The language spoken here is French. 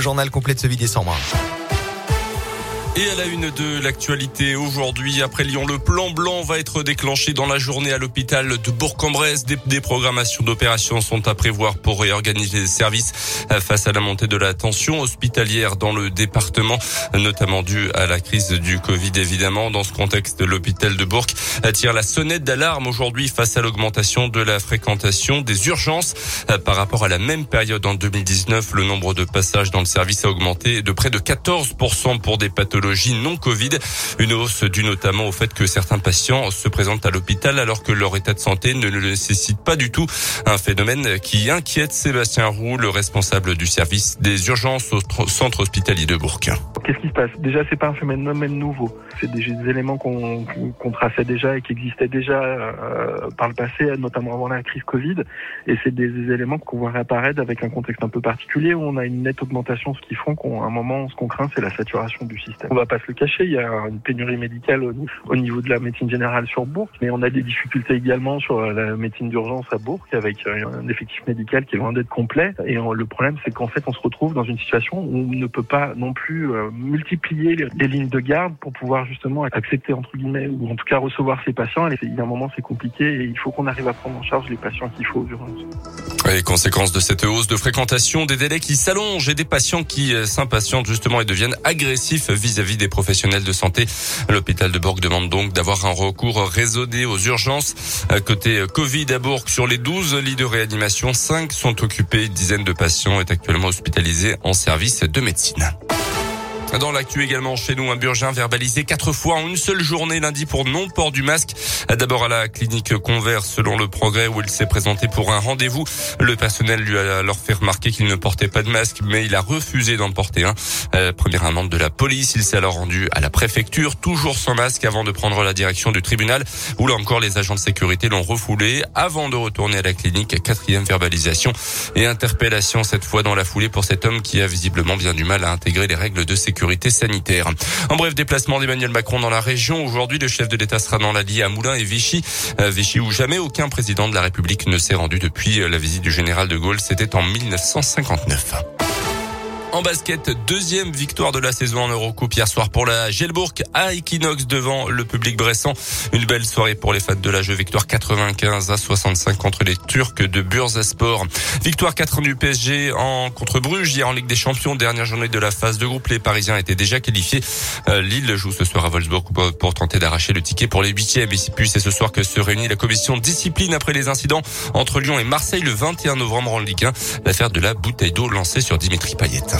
Le journal complet de ce 8 décembre. Et à la une de l'actualité aujourd'hui, après Lyon, le plan blanc va être déclenché dans la journée à l'hôpital de Bourg-en-Bresse. Des, des, programmations d'opérations sont à prévoir pour réorganiser les services face à la montée de la tension hospitalière dans le département, notamment due à la crise du Covid évidemment. Dans ce contexte, l'hôpital de Bourg attire la sonnette d'alarme aujourd'hui face à l'augmentation de la fréquentation des urgences. Par rapport à la même période en 2019, le nombre de passages dans le service a augmenté de près de 14% pour des pathologies non Covid. Une hausse due notamment au fait que certains patients se présentent à l'hôpital alors que leur état de santé ne le nécessite pas du tout. Un phénomène qui inquiète Sébastien Roux, le responsable du service des urgences au centre hospitalier de Bourg. Qu'est-ce qui se passe? Déjà, c'est pas un phénomène nouveau. C'est des, des éléments qu'on qu traçait déjà et qui existaient déjà euh, par le passé, notamment avant la crise Covid. Et c'est des, des, éléments qu'on voit réapparaître avec un contexte un peu particulier où on a une nette augmentation, ce qui font qu'à un moment, ce qu'on craint, c'est la saturation du système. On va pas se le cacher, il y a une pénurie médicale au niveau de la médecine générale sur Bourg, mais on a des difficultés également sur la médecine d'urgence à Bourg avec un effectif médical qui est loin d'être complet. Et le problème, c'est qu'en fait, on se retrouve dans une situation où on ne peut pas non plus euh, multiplier les, lignes de garde pour pouvoir justement accepter entre guillemets ou en tout cas recevoir ces patients. Il y a un moment, c'est compliqué et il faut qu'on arrive à prendre en charge les patients qu'il faut aux urgences. Les conséquences de cette hausse de fréquentation, des délais qui s'allongent et des patients qui euh, s'impatientent justement et deviennent agressifs vis-à-vis des professionnels de santé. L'hôpital de Bourg demande donc d'avoir un recours raisonné aux urgences. Côté Covid à Bourg, sur les 12 lits de réanimation, 5 sont occupés. Une dizaine de patients est actuellement hospitalisés en service de médecine. Dans l'actu également chez nous, un Burgin verbalisé quatre fois en une seule journée lundi pour non-port du masque. D'abord à la clinique Convert selon le progrès où il s'est présenté pour un rendez-vous. Le personnel lui a alors fait remarquer qu'il ne portait pas de masque mais il a refusé d'en porter un. Euh, première amende de la police, il s'est alors rendu à la préfecture toujours sans masque avant de prendre la direction du tribunal où là encore les agents de sécurité l'ont refoulé avant de retourner à la clinique. Quatrième verbalisation et interpellation cette fois dans la foulée pour cet homme qui a visiblement bien du mal à intégrer les règles de sécurité sanitaire. En bref, déplacement d'Emmanuel Macron dans la région. Aujourd'hui, le chef de l'État sera dans l'Allier à Moulins et Vichy. Euh, Vichy où jamais aucun président de la République ne s'est rendu depuis la visite du général de Gaulle. C'était en 1959. En basket, deuxième victoire de la saison en Eurocoupe hier soir pour la Gelbourg à Equinox devant le public bressant. Une belle soirée pour les fans de la jeu. Victoire 95 à 65 contre les Turcs de Bursaspor. Victoire 4 du PSG en contre Bruges hier en Ligue des Champions. Dernière journée de la phase de groupe. Les Parisiens étaient déjà qualifiés. Euh, Lille joue ce soir à Wolfsburg pour tenter d'arracher le ticket pour les huitièmes. Et puis c'est ce soir que se réunit la commission discipline après les incidents entre Lyon et Marseille le 21 novembre en Ligue 1. L'affaire de la bouteille d'eau lancée sur Dimitri Payet.